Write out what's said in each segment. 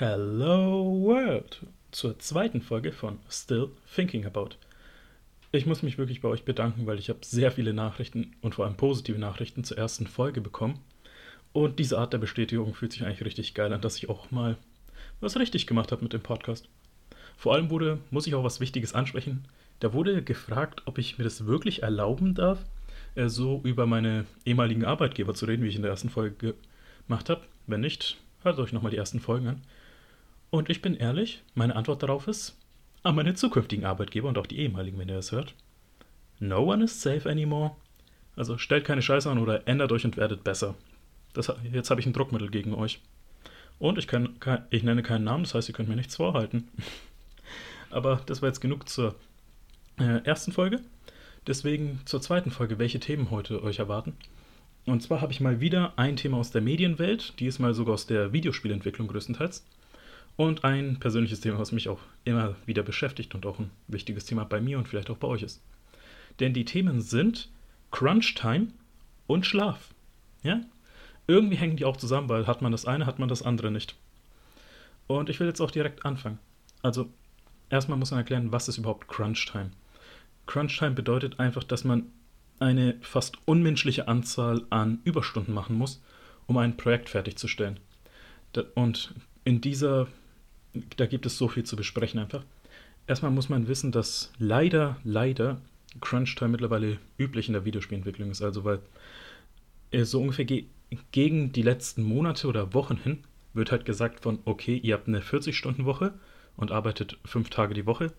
Hello World zur zweiten Folge von Still Thinking About. Ich muss mich wirklich bei euch bedanken, weil ich habe sehr viele Nachrichten und vor allem positive Nachrichten zur ersten Folge bekommen. Und diese Art der Bestätigung fühlt sich eigentlich richtig geil an, dass ich auch mal was richtig gemacht habe mit dem Podcast. Vor allem wurde, muss ich auch was Wichtiges ansprechen, da wurde gefragt, ob ich mir das wirklich erlauben darf, äh, so über meine ehemaligen Arbeitgeber zu reden, wie ich in der ersten Folge gemacht habe. Wenn nicht, hört euch nochmal die ersten Folgen an. Und ich bin ehrlich, meine Antwort darauf ist, an meine zukünftigen Arbeitgeber und auch die ehemaligen, wenn ihr das hört. No one is safe anymore. Also stellt keine Scheiße an oder ändert euch und werdet besser. Das, jetzt habe ich ein Druckmittel gegen euch. Und ich, kann, ich nenne keinen Namen, das heißt, ihr könnt mir nichts vorhalten. Aber das war jetzt genug zur äh, ersten Folge. Deswegen zur zweiten Folge, welche Themen heute euch erwarten. Und zwar habe ich mal wieder ein Thema aus der Medienwelt, diesmal sogar aus der Videospielentwicklung größtenteils. Und ein persönliches Thema, was mich auch immer wieder beschäftigt und auch ein wichtiges Thema bei mir und vielleicht auch bei euch ist. Denn die Themen sind Crunch Time und Schlaf. Ja? Irgendwie hängen die auch zusammen, weil hat man das eine, hat man das andere nicht. Und ich will jetzt auch direkt anfangen. Also, erstmal muss man erklären, was ist überhaupt Crunch Time. Crunch Time bedeutet einfach, dass man eine fast unmenschliche Anzahl an Überstunden machen muss, um ein Projekt fertigzustellen. Und in dieser da gibt es so viel zu besprechen einfach. Erstmal muss man wissen, dass leider, leider Crunch-Time mittlerweile üblich in der Videospielentwicklung ist. Also, weil so ungefähr ge gegen die letzten Monate oder Wochen hin wird halt gesagt von, okay, ihr habt eine 40-Stunden-Woche und arbeitet fünf Tage die Woche,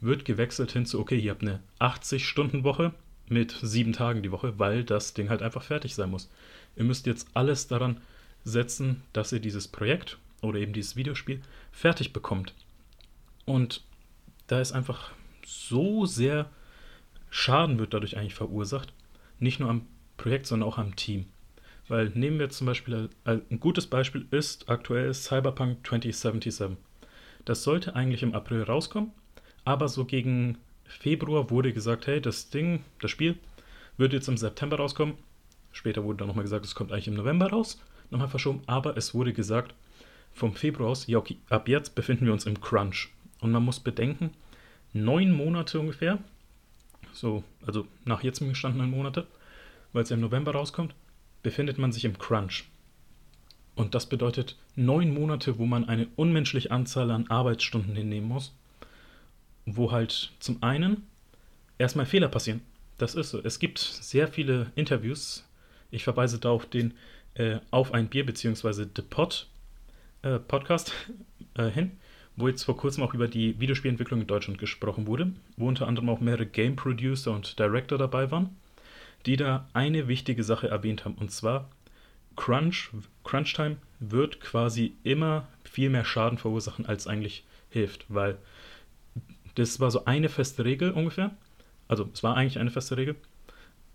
wird gewechselt hin zu, okay, ihr habt eine 80-Stunden-Woche mit sieben Tagen die Woche, weil das Ding halt einfach fertig sein muss. Ihr müsst jetzt alles daran setzen, dass ihr dieses Projekt oder eben dieses Videospiel fertig bekommt. Und da ist einfach so sehr Schaden wird dadurch eigentlich verursacht. Nicht nur am Projekt, sondern auch am Team. Weil nehmen wir zum Beispiel, ein gutes Beispiel ist aktuell Cyberpunk 2077. Das sollte eigentlich im April rauskommen, aber so gegen Februar wurde gesagt, hey, das Ding, das Spiel wird jetzt im September rauskommen. Später wurde dann nochmal gesagt, es kommt eigentlich im November raus. Nochmal verschoben, aber es wurde gesagt, vom Februar aus, ja, okay, ab jetzt befinden wir uns im Crunch. Und man muss bedenken, neun Monate ungefähr, so, also nach jetzt gestandenen Monate, weil es ja im November rauskommt, befindet man sich im Crunch. Und das bedeutet neun Monate, wo man eine unmenschliche Anzahl an Arbeitsstunden hinnehmen muss, wo halt zum einen erstmal Fehler passieren. Das ist so. Es gibt sehr viele Interviews. Ich verweise da auf den äh, Auf ein Bier bzw. The Pot äh, Podcast äh, hin, wo jetzt vor kurzem auch über die Videospielentwicklung in Deutschland gesprochen wurde, wo unter anderem auch mehrere Game Producer und Director dabei waren, die da eine wichtige Sache erwähnt haben, und zwar Crunch, Crunch Time wird quasi immer viel mehr Schaden verursachen, als eigentlich hilft, weil das war so eine feste Regel ungefähr. Also es war eigentlich eine feste Regel.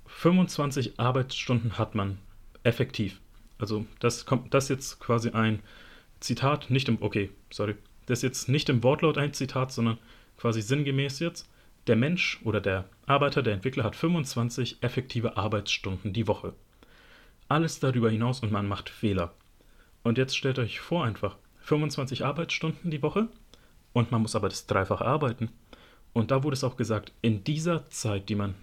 25 Arbeitsstunden hat man effektiv. Also das kommt das jetzt quasi ein Zitat, nicht im, okay, sorry, das ist jetzt nicht im Wortlaut ein Zitat, sondern quasi sinngemäß jetzt, der Mensch oder der Arbeiter, der Entwickler hat 25 effektive Arbeitsstunden die Woche. Alles darüber hinaus und man macht Fehler. Und jetzt stellt euch vor einfach, 25 Arbeitsstunden die Woche und man muss aber das Dreifache arbeiten. Und da wurde es auch gesagt, in dieser Zeit, die man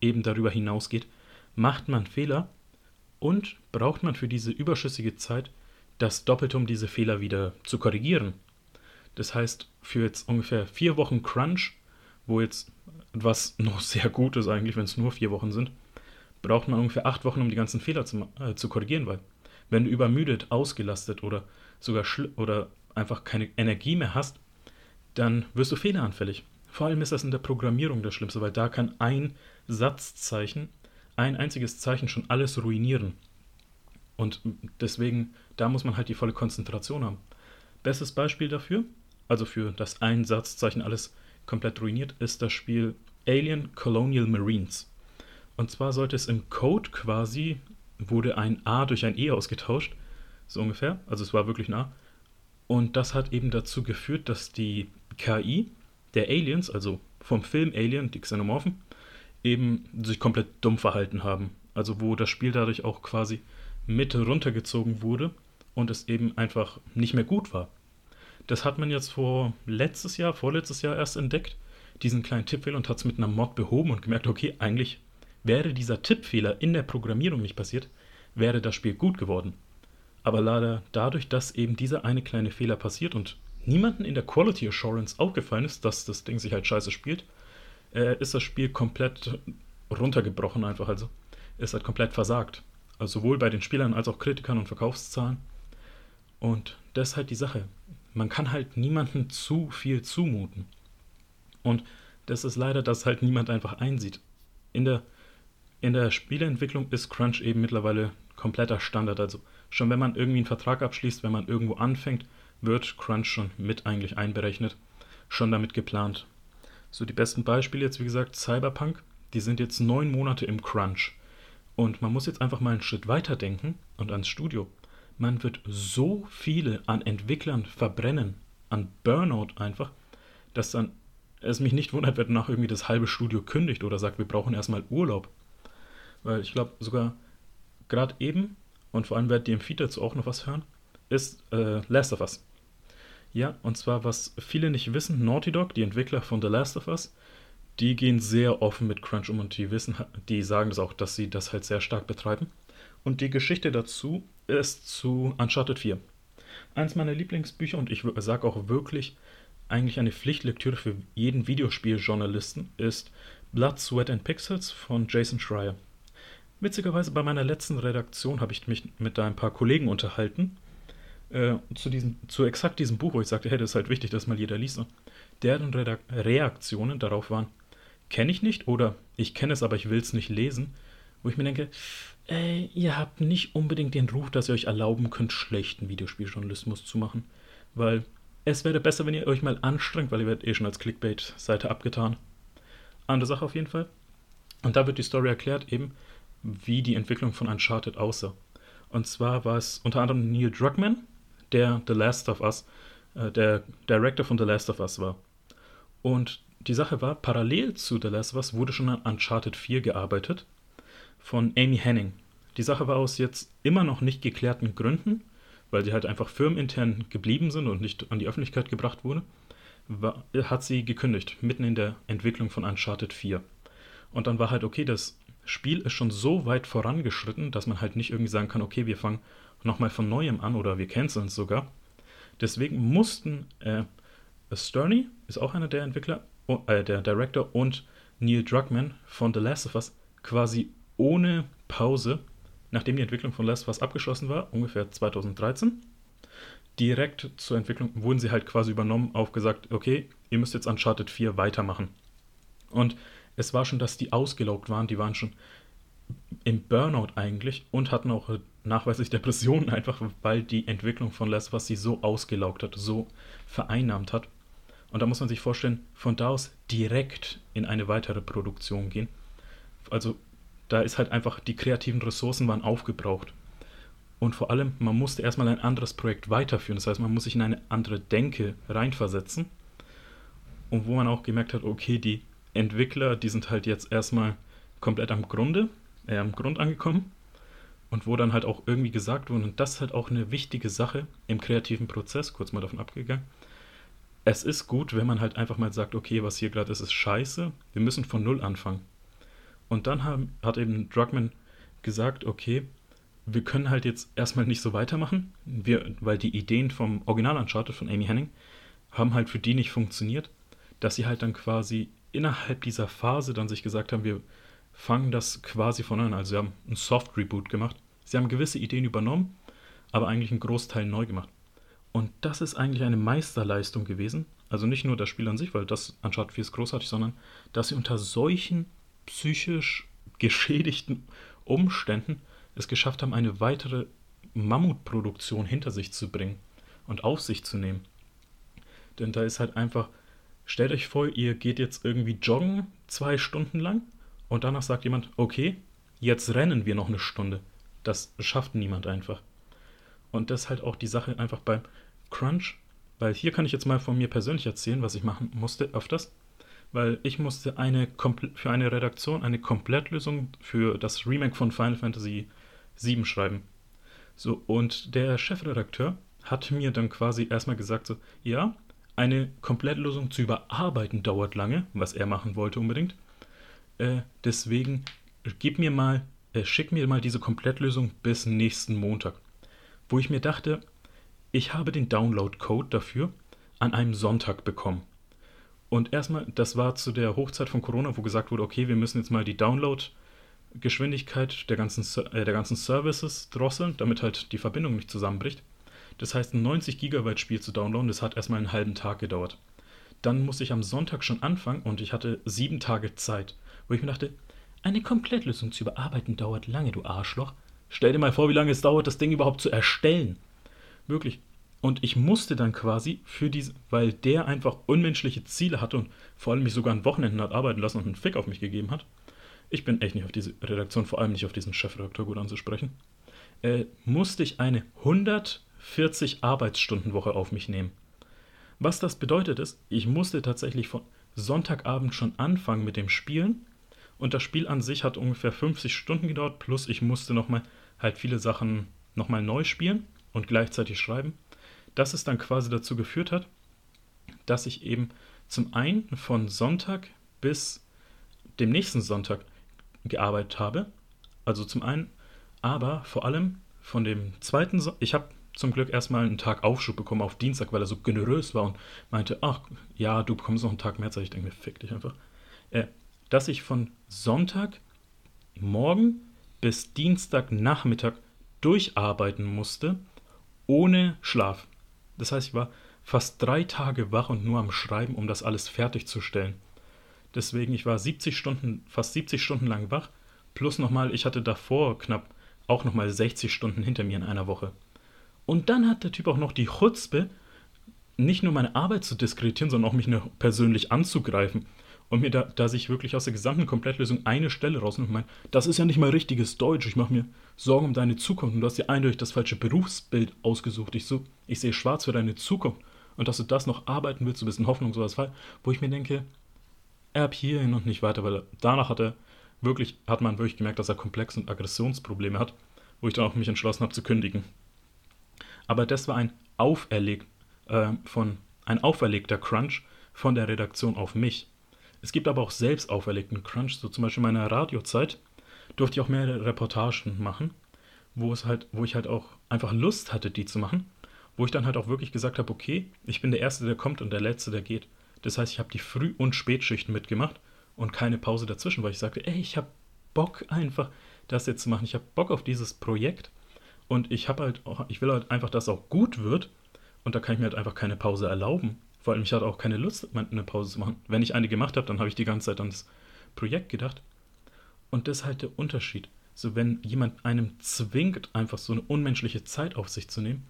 eben darüber hinausgeht, macht man Fehler und braucht man für diese überschüssige Zeit das Doppelte, um diese Fehler wieder zu korrigieren. Das heißt, für jetzt ungefähr vier Wochen Crunch, wo jetzt, was noch sehr gut ist eigentlich, wenn es nur vier Wochen sind, braucht man ungefähr acht Wochen, um die ganzen Fehler zu, äh, zu korrigieren, weil wenn du übermüdet, ausgelastet oder sogar oder einfach keine Energie mehr hast, dann wirst du fehleranfällig. Vor allem ist das in der Programmierung das Schlimmste, weil da kann ein Satzzeichen, ein einziges Zeichen schon alles ruinieren. Und deswegen, da muss man halt die volle Konzentration haben. Bestes Beispiel dafür, also für das Einsatzzeichen alles komplett ruiniert, ist das Spiel Alien Colonial Marines. Und zwar sollte es im Code quasi, wurde ein A durch ein E ausgetauscht, so ungefähr, also es war wirklich nah. Und das hat eben dazu geführt, dass die KI der Aliens, also vom Film Alien, die Xenomorphen, eben sich komplett dumm verhalten haben. Also wo das Spiel dadurch auch quasi mit runtergezogen wurde und es eben einfach nicht mehr gut war. Das hat man jetzt vor letztes Jahr, vorletztes Jahr erst entdeckt, diesen kleinen Tippfehler und hat es mit einer Mod behoben und gemerkt, okay, eigentlich wäre dieser Tippfehler in der Programmierung nicht passiert, wäre das Spiel gut geworden. Aber leider dadurch, dass eben dieser eine kleine Fehler passiert und niemanden in der Quality Assurance aufgefallen ist, dass das Ding sich halt scheiße spielt, äh, ist das Spiel komplett runtergebrochen einfach. Also ist halt komplett versagt. Also sowohl bei den Spielern als auch Kritikern und Verkaufszahlen. Und das ist halt die Sache. Man kann halt niemandem zu viel zumuten. Und das ist leider, dass halt niemand einfach einsieht. In der, in der Spieleentwicklung ist Crunch eben mittlerweile kompletter Standard. Also schon wenn man irgendwie einen Vertrag abschließt, wenn man irgendwo anfängt, wird Crunch schon mit eigentlich einberechnet, schon damit geplant. So die besten Beispiele jetzt, wie gesagt, Cyberpunk, die sind jetzt neun Monate im Crunch. Und man muss jetzt einfach mal einen Schritt weiter denken und ans Studio. Man wird so viele an Entwicklern verbrennen, an Burnout einfach, dass dann es mich nicht wundert, wenn nach irgendwie das halbe Studio kündigt oder sagt, wir brauchen erstmal Urlaub. Weil ich glaube, sogar gerade eben, und vor allem werdet ihr im Feed dazu auch noch was hören, ist äh, Last of Us. Ja, und zwar, was viele nicht wissen, Naughty Dog, die Entwickler von The Last of Us, die gehen sehr offen mit Crunch um und die wissen, die sagen das auch, dass sie das halt sehr stark betreiben. Und die Geschichte dazu ist zu Uncharted 4. Eins meiner Lieblingsbücher und ich sage auch wirklich, eigentlich eine Pflichtlektüre für jeden Videospieljournalisten ist Blood, Sweat and Pixels von Jason Schreier. Witzigerweise bei meiner letzten Redaktion habe ich mich mit ein paar Kollegen unterhalten äh, zu, diesem, zu exakt diesem Buch, wo ich sagte, hey, das ist halt wichtig, dass mal jeder liest. Und deren Redak Reaktionen darauf waren, kenne ich nicht oder ich kenne es, aber ich will es nicht lesen, wo ich mir denke, ey, ihr habt nicht unbedingt den Ruf, dass ihr euch erlauben könnt, schlechten Videospieljournalismus zu machen, weil es wäre besser, wenn ihr euch mal anstrengt, weil ihr werdet eh schon als Clickbait-Seite abgetan. Andere Sache auf jeden Fall. Und da wird die Story erklärt, eben, wie die Entwicklung von Uncharted aussah. Und zwar war es unter anderem Neil Druckmann, der The Last of Us, äh, der Director von The Last of Us war. Und die Sache war, parallel zu The Last of Us wurde schon an Uncharted 4 gearbeitet von Amy Henning. Die Sache war aus jetzt immer noch nicht geklärten Gründen weil sie halt einfach firmenintern geblieben sind und nicht an die Öffentlichkeit gebracht wurde, war, hat sie gekündigt, mitten in der Entwicklung von Uncharted 4. Und dann war halt, okay, das Spiel ist schon so weit vorangeschritten, dass man halt nicht irgendwie sagen kann, okay, wir fangen nochmal von neuem an oder wir canceln es sogar. Deswegen mussten äh, Sterney, ist auch einer der Entwickler, äh, der Director und Neil Druckmann von The Last of Us quasi ohne Pause nachdem die Entwicklung von Last of Us abgeschlossen war, ungefähr 2013, direkt zur Entwicklung wurden sie halt quasi übernommen, aufgesagt, okay, ihr müsst jetzt Uncharted 4 weitermachen. Und es war schon, dass die ausgelaugt waren, die waren schon im Burnout eigentlich und hatten auch nachweislich Depressionen einfach, weil die Entwicklung von Last of Us sie so ausgelaugt hat, so vereinnahmt hat. Und da muss man sich vorstellen, von da aus direkt in eine weitere Produktion gehen. Also da ist halt einfach, die kreativen Ressourcen waren aufgebraucht. Und vor allem, man musste erstmal ein anderes Projekt weiterführen. Das heißt, man muss sich in eine andere Denke reinversetzen. Und wo man auch gemerkt hat, okay, die Entwickler, die sind halt jetzt erstmal komplett am Grunde, äh, am Grund angekommen. Und wo dann halt auch irgendwie gesagt wurde, und das ist halt auch eine wichtige Sache im kreativen Prozess, kurz mal davon abgegangen. Es ist gut, wenn man halt einfach mal sagt, okay, was hier gerade ist, ist scheiße. Wir müssen von Null anfangen. Und dann haben, hat eben Druckmann gesagt, okay, wir können halt jetzt erstmal nicht so weitermachen, wir, weil die Ideen vom Original Uncharted von Amy Henning haben halt für die nicht funktioniert, dass sie halt dann quasi innerhalb dieser Phase dann sich gesagt haben, wir fangen das quasi von an. Also sie haben ein Soft Reboot gemacht. Sie haben gewisse Ideen übernommen, aber eigentlich einen Großteil neu gemacht. Und das ist eigentlich eine Meisterleistung gewesen. Also nicht nur das Spiel an sich, weil das Uncharted 4 ist großartig, sondern dass sie unter solchen psychisch geschädigten Umständen es geschafft haben, eine weitere Mammutproduktion hinter sich zu bringen und auf sich zu nehmen. Denn da ist halt einfach, stellt euch vor, ihr geht jetzt irgendwie joggen zwei Stunden lang und danach sagt jemand, okay, jetzt rennen wir noch eine Stunde. Das schafft niemand einfach. Und das ist halt auch die Sache einfach beim Crunch, weil hier kann ich jetzt mal von mir persönlich erzählen, was ich machen musste öfters weil ich musste eine für eine Redaktion eine Komplettlösung für das Remake von Final Fantasy VII schreiben. So, und der Chefredakteur hat mir dann quasi erstmal gesagt, so, ja, eine Komplettlösung zu überarbeiten dauert lange, was er machen wollte unbedingt. Äh, deswegen gib mir mal, äh, schick mir mal diese Komplettlösung bis nächsten Montag. Wo ich mir dachte, ich habe den Download-Code dafür an einem Sonntag bekommen. Und erstmal, das war zu der Hochzeit von Corona, wo gesagt wurde, okay, wir müssen jetzt mal die Download-Geschwindigkeit der ganzen, äh, der ganzen Services drosseln, damit halt die Verbindung nicht zusammenbricht. Das heißt, ein 90 Gigabyte Spiel zu downloaden, das hat erstmal einen halben Tag gedauert. Dann musste ich am Sonntag schon anfangen und ich hatte sieben Tage Zeit, wo ich mir dachte, eine Komplettlösung zu überarbeiten dauert lange, du Arschloch. Stell dir mal vor, wie lange es dauert, das Ding überhaupt zu erstellen. Wirklich. Und ich musste dann quasi für diese, weil der einfach unmenschliche Ziele hatte und vor allem mich sogar an Wochenenden hat arbeiten lassen und einen Fick auf mich gegeben hat. Ich bin echt nicht auf diese Redaktion, vor allem nicht auf diesen Chefredakteur gut anzusprechen. Äh, musste ich eine 140 Arbeitsstunden Woche auf mich nehmen. Was das bedeutet ist, ich musste tatsächlich von Sonntagabend schon anfangen mit dem Spielen und das Spiel an sich hat ungefähr 50 Stunden gedauert, plus ich musste nochmal halt viele Sachen nochmal neu spielen und gleichzeitig schreiben dass es dann quasi dazu geführt hat, dass ich eben zum einen von Sonntag bis dem nächsten Sonntag gearbeitet habe. Also zum einen, aber vor allem von dem zweiten, so ich habe zum Glück erstmal einen Tag Aufschub bekommen auf Dienstag, weil er so generös war und meinte, ach ja, du bekommst noch einen Tag mehr Zeit. Ich denke mir, fick dich einfach. Äh, dass ich von Sonntag morgen bis Dienstagnachmittag durcharbeiten musste, ohne Schlaf. Das heißt, ich war fast drei Tage wach und nur am Schreiben, um das alles fertigzustellen. Deswegen, ich war 70 Stunden, fast 70 Stunden lang wach, plus nochmal, ich hatte davor knapp auch nochmal 60 Stunden hinter mir in einer Woche. Und dann hat der Typ auch noch die Chutzpe, nicht nur meine Arbeit zu diskreditieren, sondern auch mich persönlich anzugreifen und mir da, da sich wirklich aus der gesamten Komplettlösung eine Stelle rausnimmt und meint, das ist ja nicht mal richtiges Deutsch, ich mache mir Sorgen um deine Zukunft und du hast dir eindeutig das falsche Berufsbild ausgesucht. Ich, so, ich sehe schwarz für deine Zukunft und dass du das noch arbeiten willst, du bist in Hoffnung, sowas, wo ich mir denke, er ab hierhin und nicht weiter, weil danach hat er wirklich, hat man wirklich gemerkt, dass er Komplex- und Aggressionsprobleme hat, wo ich dann auch mich entschlossen habe zu kündigen. Aber das war ein Auferleg, äh, von, ein auferlegter Crunch von der Redaktion auf mich. Es gibt aber auch selbst auferlegten Crunch, so zum Beispiel in meiner Radiozeit durfte ich auch mehrere Reportagen machen, wo es halt, wo ich halt auch einfach Lust hatte, die zu machen, wo ich dann halt auch wirklich gesagt habe, okay, ich bin der Erste, der kommt und der Letzte, der geht. Das heißt, ich habe die Früh- und Spätschichten mitgemacht und keine Pause dazwischen, weil ich sagte, ey, ich habe Bock einfach, das jetzt zu machen. Ich habe Bock auf dieses Projekt und ich habe halt auch, ich will halt einfach, dass es auch gut wird und da kann ich mir halt einfach keine Pause erlauben. Vor allem, ich hatte auch keine Lust, eine Pause zu machen. Wenn ich eine gemacht habe, dann habe ich die ganze Zeit an das Projekt gedacht. Und das ist halt der Unterschied. So, wenn jemand einem zwingt, einfach so eine unmenschliche Zeit auf sich zu nehmen,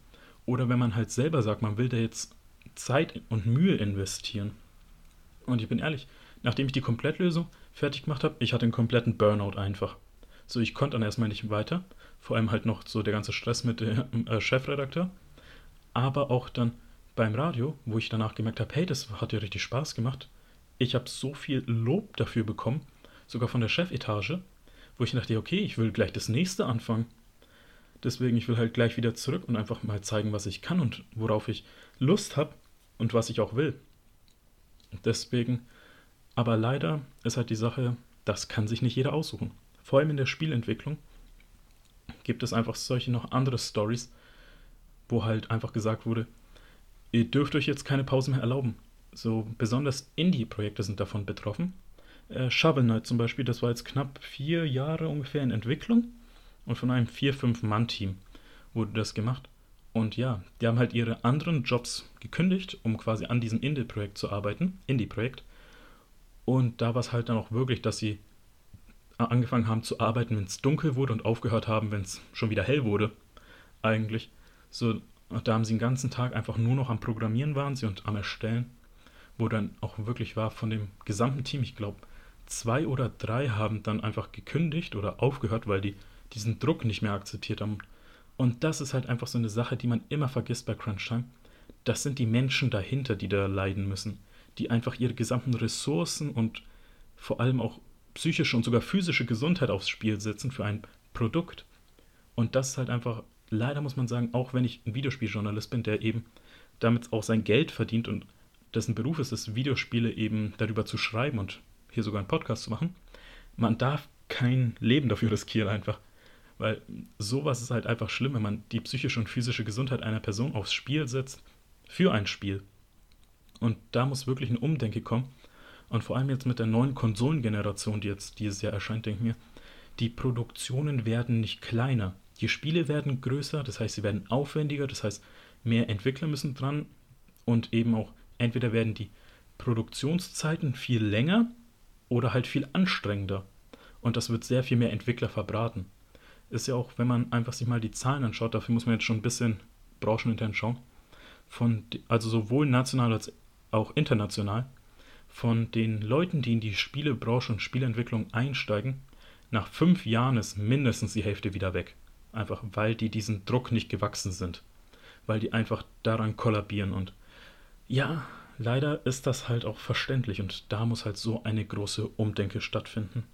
oder wenn man halt selber sagt, man will da jetzt Zeit und Mühe investieren. Und ich bin ehrlich, nachdem ich die Komplettlösung fertig gemacht habe, ich hatte einen kompletten Burnout einfach. So, ich konnte dann erstmal nicht weiter. Vor allem halt noch so der ganze Stress mit dem äh, Chefredakteur. Aber auch dann beim Radio, wo ich danach gemerkt habe, hey, das hat ja richtig Spaß gemacht. Ich habe so viel Lob dafür bekommen, sogar von der Chefetage, wo ich dachte, okay, ich will gleich das nächste anfangen. Deswegen, ich will halt gleich wieder zurück und einfach mal zeigen, was ich kann und worauf ich Lust habe und was ich auch will. Deswegen, aber leider ist halt die Sache, das kann sich nicht jeder aussuchen. Vor allem in der Spielentwicklung gibt es einfach solche noch andere Stories, wo halt einfach gesagt wurde, ihr dürft euch jetzt keine Pause mehr erlauben. So besonders Indie-Projekte sind davon betroffen. Äh, Shovel Knight zum Beispiel, das war jetzt knapp vier Jahre ungefähr in Entwicklung und von einem vier, fünf Mann-Team wurde das gemacht. Und ja, die haben halt ihre anderen Jobs gekündigt, um quasi an diesem Indie-Projekt zu arbeiten, Indie-Projekt. Und da war es halt dann auch wirklich, dass sie angefangen haben zu arbeiten, wenn es dunkel wurde und aufgehört haben, wenn es schon wieder hell wurde. Eigentlich. So, und da haben sie den ganzen Tag einfach nur noch am Programmieren waren sie und am Erstellen, wo dann auch wirklich war von dem gesamten Team, ich glaube, zwei oder drei haben dann einfach gekündigt oder aufgehört, weil die diesen Druck nicht mehr akzeptiert haben. Und das ist halt einfach so eine Sache, die man immer vergisst bei Crunch Time. Das sind die Menschen dahinter, die da leiden müssen, die einfach ihre gesamten Ressourcen und vor allem auch psychische und sogar physische Gesundheit aufs Spiel setzen für ein Produkt. Und das ist halt einfach leider muss man sagen, auch wenn ich ein Videospieljournalist bin, der eben damit auch sein Geld verdient und dessen Beruf ist es, Videospiele eben darüber zu schreiben und hier sogar einen Podcast zu machen, man darf kein Leben dafür riskieren einfach. Weil sowas ist halt einfach schlimm, wenn man die psychische und physische Gesundheit einer Person aufs Spiel setzt für ein Spiel. Und da muss wirklich ein Umdenke kommen. Und vor allem jetzt mit der neuen Konsolengeneration, die jetzt dieses Jahr erscheint, denke ich mir, die Produktionen werden nicht kleiner. Die Spiele werden größer, das heißt, sie werden aufwendiger, das heißt, mehr Entwickler müssen dran und eben auch entweder werden die Produktionszeiten viel länger oder halt viel anstrengender. Und das wird sehr viel mehr Entwickler verbraten. Ist ja auch, wenn man einfach sich mal die Zahlen anschaut, dafür muss man jetzt schon ein bisschen branchenintern schauen. Von, also sowohl national als auch international, von den Leuten, die in die Spielebranche und Spielentwicklung einsteigen, nach fünf Jahren ist mindestens die Hälfte wieder weg. Einfach weil die diesen Druck nicht gewachsen sind. Weil die einfach daran kollabieren. Und ja, leider ist das halt auch verständlich. Und da muss halt so eine große Umdenke stattfinden.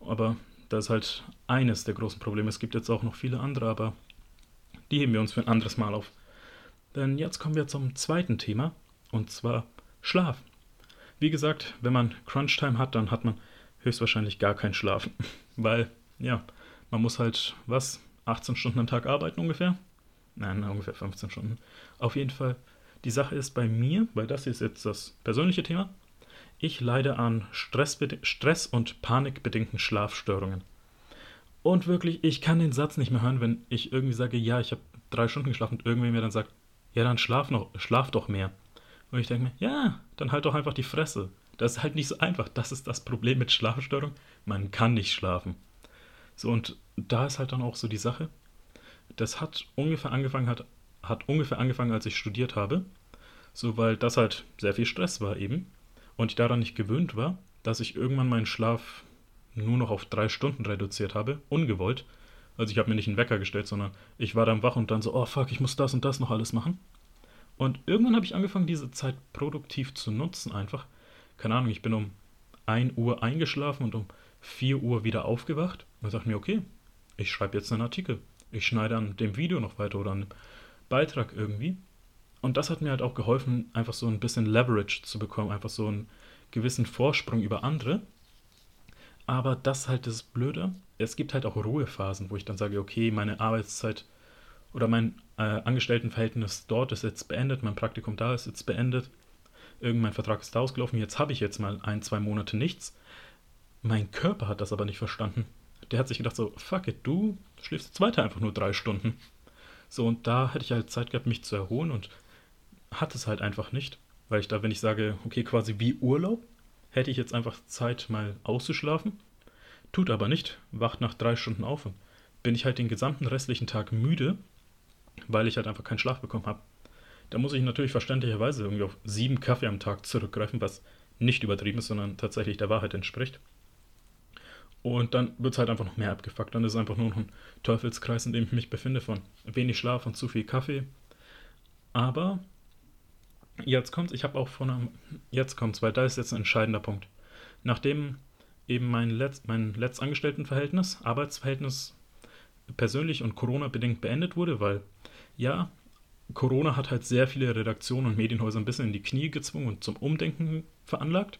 Aber das ist halt eines der großen Probleme. Es gibt jetzt auch noch viele andere, aber die heben wir uns für ein anderes Mal auf. Denn jetzt kommen wir zum zweiten Thema. Und zwar Schlaf. Wie gesagt, wenn man Crunch-Time hat, dann hat man höchstwahrscheinlich gar keinen Schlaf. Weil, ja, man muss halt, was, 18 Stunden am Tag arbeiten ungefähr? Nein, ungefähr 15 Stunden. Auf jeden Fall, die Sache ist bei mir, weil das ist jetzt das persönliche Thema, ich leide an Stress, Stress und panikbedingten Schlafstörungen. Und wirklich, ich kann den Satz nicht mehr hören, wenn ich irgendwie sage, ja, ich habe drei Stunden geschlafen und irgendwer mir dann sagt, ja, dann schlaf, noch, schlaf doch mehr. Und ich denke mir, ja, dann halt doch einfach die Fresse. Das ist halt nicht so einfach. Das ist das Problem mit Schlafstörung. Man kann nicht schlafen. So, und da ist halt dann auch so die Sache. Das hat ungefähr angefangen, hat, hat ungefähr angefangen, als ich studiert habe. So, weil das halt sehr viel Stress war eben. Und ich daran nicht gewöhnt war, dass ich irgendwann meinen Schlaf nur noch auf drei Stunden reduziert habe, ungewollt. Also ich habe mir nicht einen Wecker gestellt, sondern ich war dann wach und dann so, oh fuck, ich muss das und das noch alles machen. Und irgendwann habe ich angefangen, diese Zeit produktiv zu nutzen, einfach keine Ahnung, ich bin um 1 Uhr eingeschlafen und um 4 Uhr wieder aufgewacht und dachte mir, okay, ich schreibe jetzt einen Artikel. Ich schneide an dem Video noch weiter oder an dem Beitrag irgendwie. Und das hat mir halt auch geholfen, einfach so ein bisschen Leverage zu bekommen, einfach so einen gewissen Vorsprung über andere. Aber das halt das Blöde. Es gibt halt auch Ruhephasen, wo ich dann sage, okay, meine Arbeitszeit oder mein äh, Angestelltenverhältnis dort ist jetzt beendet, mein Praktikum da ist jetzt beendet irgendein Vertrag ist da ausgelaufen, jetzt habe ich jetzt mal ein, zwei Monate nichts. Mein Körper hat das aber nicht verstanden. Der hat sich gedacht so, fuck it, du schläfst jetzt weiter einfach nur drei Stunden. So, und da hätte ich halt Zeit gehabt, mich zu erholen und hat es halt einfach nicht. Weil ich da, wenn ich sage, okay, quasi wie Urlaub, hätte ich jetzt einfach Zeit, mal auszuschlafen. Tut aber nicht, wacht nach drei Stunden auf und bin ich halt den gesamten restlichen Tag müde, weil ich halt einfach keinen Schlaf bekommen habe. Da muss ich natürlich verständlicherweise irgendwie auf sieben Kaffee am Tag zurückgreifen, was nicht übertrieben ist, sondern tatsächlich der Wahrheit entspricht. Und dann wird es halt einfach noch mehr abgefuckt. Dann ist es einfach nur noch ein Teufelskreis, in dem ich mich befinde, von wenig Schlaf und zu viel Kaffee. Aber jetzt kommt's, ich habe auch von einem, jetzt kommt's, weil da ist jetzt ein entscheidender Punkt. Nachdem eben mein, Letz, mein Letztangestelltenverhältnis, Arbeitsverhältnis persönlich und Corona-bedingt beendet wurde, weil ja, Corona hat halt sehr viele Redaktionen und Medienhäuser ein bisschen in die Knie gezwungen und zum Umdenken veranlagt,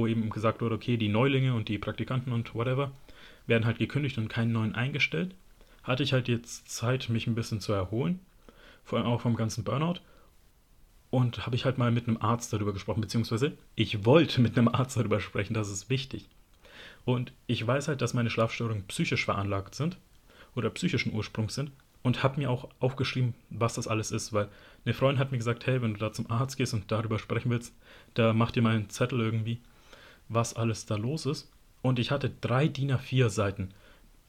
wo eben gesagt wurde, okay, die Neulinge und die Praktikanten und whatever werden halt gekündigt und keinen neuen eingestellt. Hatte ich halt jetzt Zeit, mich ein bisschen zu erholen, vor allem auch vom ganzen Burnout. Und habe ich halt mal mit einem Arzt darüber gesprochen, beziehungsweise ich wollte mit einem Arzt darüber sprechen, das ist wichtig. Und ich weiß halt, dass meine Schlafstörungen psychisch veranlagt sind oder psychischen Ursprungs sind und habe mir auch aufgeschrieben, was das alles ist, weil eine Freundin hat mir gesagt, hey, wenn du da zum Arzt gehst und darüber sprechen willst, da mach dir mal einen Zettel irgendwie, was alles da los ist. Und ich hatte drei DIN A4 Seiten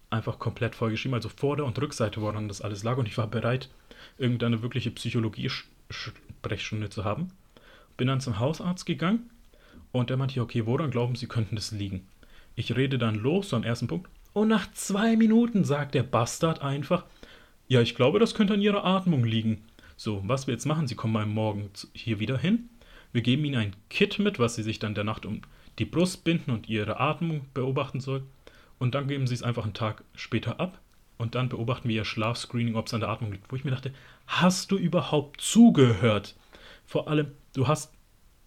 einfach komplett vollgeschrieben, also Vorder- und Rückseite, woran das alles lag. Und ich war bereit, irgendeine wirkliche Psychologie-Sprechstunde zu haben. Bin dann zum Hausarzt gegangen und der meinte, okay, woran glauben Sie, könnten das liegen? Ich rede dann los, so am ersten Punkt. Und nach zwei Minuten sagt der Bastard einfach, ja, ich glaube, das könnte an Ihrer Atmung liegen. So, was wir jetzt machen, Sie kommen mal morgen hier wieder hin. Wir geben Ihnen ein Kit mit, was Sie sich dann der Nacht um die Brust binden und Ihre Atmung beobachten soll. Und dann geben Sie es einfach einen Tag später ab. und dann beobachten wir ihr Schlafscreening, ob es an der Atmung liegt. Wo ich mir dachte, hast du überhaupt zugehört? Vor allem, du hast,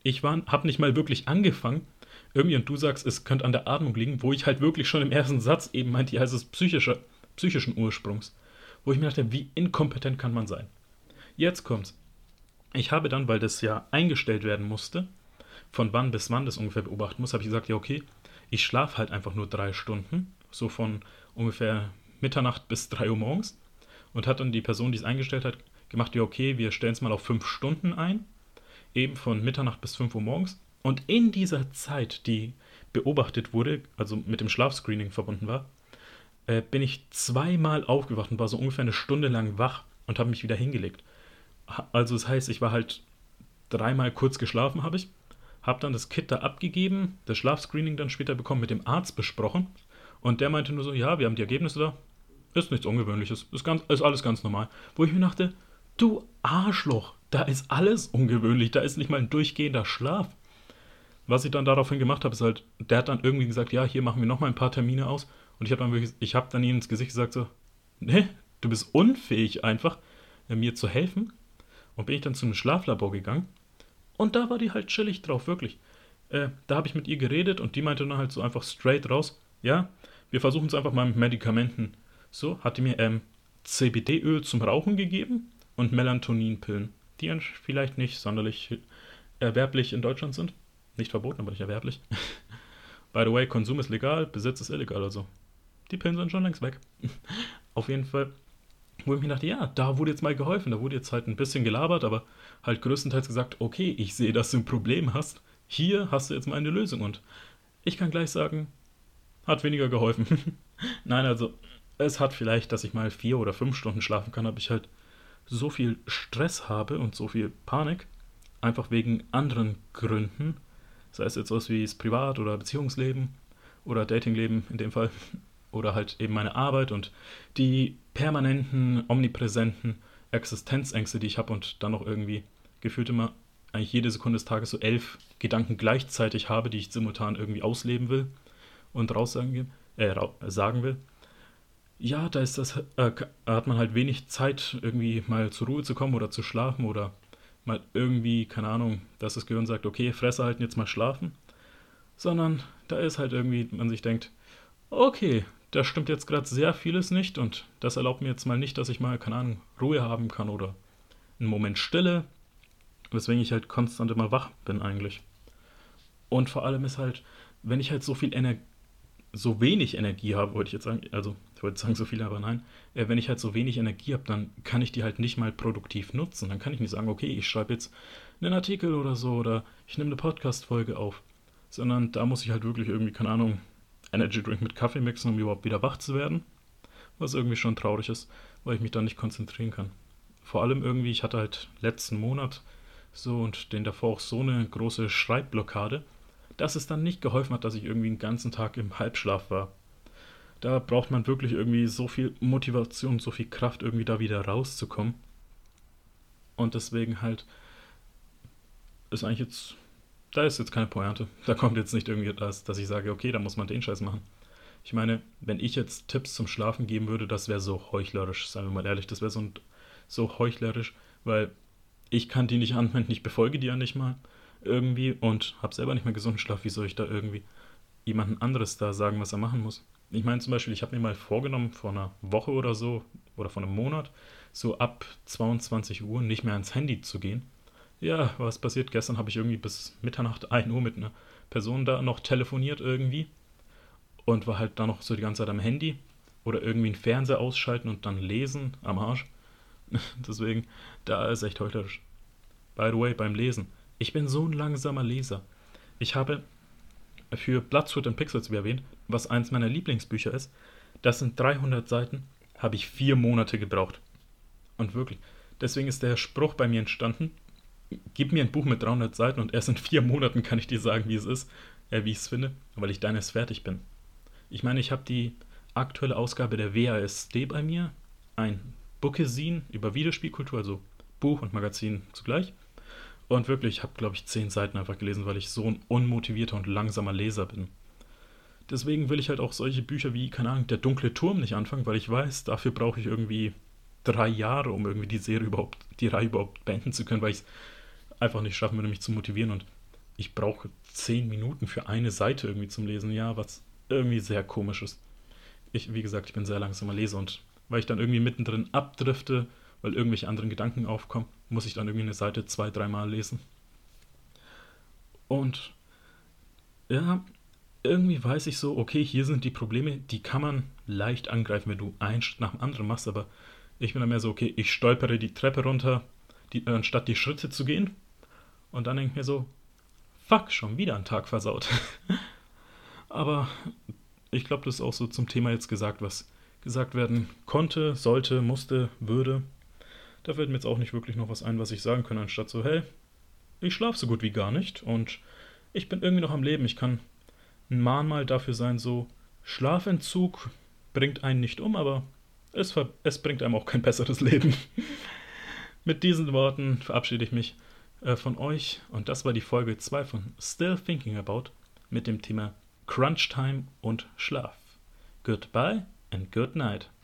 ich habe nicht mal wirklich angefangen, irgendwie und du sagst, es könnte an der Atmung liegen, wo ich halt wirklich schon im ersten Satz eben meinte, ja, es ist psychischer, psychischen Ursprungs. Wo ich mir dachte, wie inkompetent kann man sein? Jetzt kommt's. Ich habe dann, weil das ja eingestellt werden musste, von wann bis wann das ungefähr beobachten muss, habe ich gesagt, ja, okay, ich schlafe halt einfach nur drei Stunden, so von ungefähr Mitternacht bis drei Uhr morgens. Und hat dann die Person, die es eingestellt hat, gemacht, ja, okay, wir stellen es mal auf fünf Stunden ein, eben von Mitternacht bis fünf Uhr morgens. Und in dieser Zeit, die beobachtet wurde, also mit dem Schlafscreening verbunden war, äh, bin ich zweimal aufgewacht und war so ungefähr eine Stunde lang wach und habe mich wieder hingelegt. Also das heißt, ich war halt dreimal kurz geschlafen, habe ich, habe dann das Kit da abgegeben, das Schlafscreening dann später bekommen, mit dem Arzt besprochen und der meinte nur so, ja, wir haben die Ergebnisse da, ist nichts Ungewöhnliches, ist, ganz, ist alles ganz normal. Wo ich mir dachte, du Arschloch, da ist alles ungewöhnlich, da ist nicht mal ein durchgehender Schlaf. Was ich dann daraufhin gemacht habe, ist halt, der hat dann irgendwie gesagt, ja, hier machen wir nochmal ein paar Termine aus. Und ich habe dann wirklich, ich habe dann ihm ins Gesicht gesagt so, ne, du bist unfähig einfach, mir zu helfen. Und bin ich dann zu einem Schlaflabor gegangen. Und da war die halt chillig drauf, wirklich. Äh, da habe ich mit ihr geredet und die meinte dann halt so einfach straight raus, ja, wir versuchen es einfach mal mit Medikamenten. So, hat die mir ähm, CBD-Öl zum Rauchen gegeben und Melatoninpillen, die vielleicht nicht sonderlich erwerblich in Deutschland sind. Nicht verboten, aber nicht erwerblich. By the way, Konsum ist legal, Besitz ist illegal, also die Pillen sind schon längst weg. Auf jeden Fall wo ich mir dachte, ja, da wurde jetzt mal geholfen, da wurde jetzt halt ein bisschen gelabert, aber halt größtenteils gesagt, okay, ich sehe, dass du ein Problem hast, hier hast du jetzt mal eine Lösung und ich kann gleich sagen, hat weniger geholfen. Nein, also es hat vielleicht, dass ich mal vier oder fünf Stunden schlafen kann, aber ich halt so viel Stress habe und so viel Panik, einfach wegen anderen Gründen, sei es jetzt was wie das Privat- oder Beziehungsleben oder Datingleben in dem Fall, oder halt eben meine Arbeit und die permanenten, omnipräsenten Existenzängste, die ich habe und dann noch irgendwie gefühlt immer eigentlich jede Sekunde des Tages so elf Gedanken gleichzeitig habe, die ich simultan irgendwie ausleben will und raussagen äh, sagen will. Ja, da ist das, äh, hat man halt wenig Zeit, irgendwie mal zur Ruhe zu kommen oder zu schlafen oder mal irgendwie, keine Ahnung, dass das Gehirn sagt, okay, Fresse halten, jetzt mal schlafen. Sondern da ist halt irgendwie, man sich denkt, okay, da stimmt jetzt gerade sehr vieles nicht und das erlaubt mir jetzt mal nicht, dass ich mal, keine Ahnung, Ruhe haben kann oder einen Moment Stille, weswegen ich halt konstant immer wach bin eigentlich. Und vor allem ist halt, wenn ich halt so viel Energie, so wenig Energie habe, wollte ich jetzt sagen, also ich wollte sagen so viel, aber nein, äh, wenn ich halt so wenig Energie habe, dann kann ich die halt nicht mal produktiv nutzen. Dann kann ich nicht sagen, okay, ich schreibe jetzt einen Artikel oder so oder ich nehme eine Podcast-Folge auf, sondern da muss ich halt wirklich irgendwie, keine Ahnung, Energy Drink mit Kaffee mixen, um überhaupt wieder wach zu werden. Was irgendwie schon traurig ist, weil ich mich da nicht konzentrieren kann. Vor allem irgendwie, ich hatte halt letzten Monat so und den davor auch so eine große Schreibblockade, dass es dann nicht geholfen hat, dass ich irgendwie den ganzen Tag im Halbschlaf war. Da braucht man wirklich irgendwie so viel Motivation, so viel Kraft, irgendwie da wieder rauszukommen. Und deswegen halt ist eigentlich jetzt da ist jetzt keine Pointe. Da kommt jetzt nicht irgendwie das, dass ich sage, okay, da muss man den Scheiß machen. Ich meine, wenn ich jetzt Tipps zum Schlafen geben würde, das wäre so heuchlerisch, seien wir mal ehrlich, das wäre so, so heuchlerisch, weil ich kann die nicht anwenden, ich befolge die ja nicht mal irgendwie und habe selber nicht mehr gesunden Schlaf. Wie soll ich da irgendwie jemanden anderes da sagen, was er machen muss? Ich meine zum Beispiel, ich habe mir mal vorgenommen, vor einer Woche oder so oder vor einem Monat, so ab 22 Uhr nicht mehr ans Handy zu gehen ja, was passiert? Gestern habe ich irgendwie bis Mitternacht, 1 Uhr mit einer Person da noch telefoniert irgendwie und war halt da noch so die ganze Zeit am Handy oder irgendwie einen Fernseher ausschalten und dann lesen am Arsch. Deswegen, da ist echt heuchlerisch. By the way, beim Lesen. Ich bin so ein langsamer Leser. Ich habe für Bloodsuit and Pixels, wie erwähnt, was eins meiner Lieblingsbücher ist, das sind 300 Seiten, habe ich vier Monate gebraucht. Und wirklich. Deswegen ist der Spruch bei mir entstanden, gib mir ein Buch mit 300 Seiten und erst in vier Monaten kann ich dir sagen, wie es ist, äh, wie ich es finde, weil ich deines fertig bin. Ich meine, ich habe die aktuelle Ausgabe der WASD bei mir, ein Bookesin über Videospielkultur, also Buch und Magazin zugleich. Und wirklich, ich habe, glaube ich, zehn Seiten einfach gelesen, weil ich so ein unmotivierter und langsamer Leser bin. deswegen will ich halt auch solche Bücher wie, keine Ahnung, Der dunkle Turm nicht anfangen, weil ich weiß, dafür brauche ich irgendwie drei Jahre, um irgendwie die Serie überhaupt, die Reihe überhaupt beenden zu können, weil ich es einfach nicht schaffen würde, mich zu motivieren und ich brauche zehn Minuten für eine Seite irgendwie zum Lesen, ja, was irgendwie sehr komisch ist. Ich, wie gesagt, ich bin sehr langsamer Leser und weil ich dann irgendwie mittendrin abdrifte, weil irgendwelche anderen Gedanken aufkommen, muss ich dann irgendwie eine Seite zwei, dreimal lesen. Und ja, irgendwie weiß ich so, okay, hier sind die Probleme, die kann man leicht angreifen, wenn du einen Schritt nach dem anderen machst, aber ich bin dann mehr so, okay, ich stolpere die Treppe runter, die, anstatt die Schritte zu gehen. Und dann denke ich mir so, fuck, schon wieder ein Tag versaut. aber ich glaube, das ist auch so zum Thema jetzt gesagt, was gesagt werden konnte, sollte, musste, würde. Da fällt mir jetzt auch nicht wirklich noch was ein, was ich sagen kann, anstatt so, hey, ich schlafe so gut wie gar nicht und ich bin irgendwie noch am Leben. Ich kann ein Mahnmal dafür sein, so Schlafentzug bringt einen nicht um, aber es, es bringt einem auch kein besseres Leben. Mit diesen Worten verabschiede ich mich äh, von euch und das war die Folge 2 von Still Thinking About mit dem Thema Crunch Time und Schlaf. Goodbye and good night.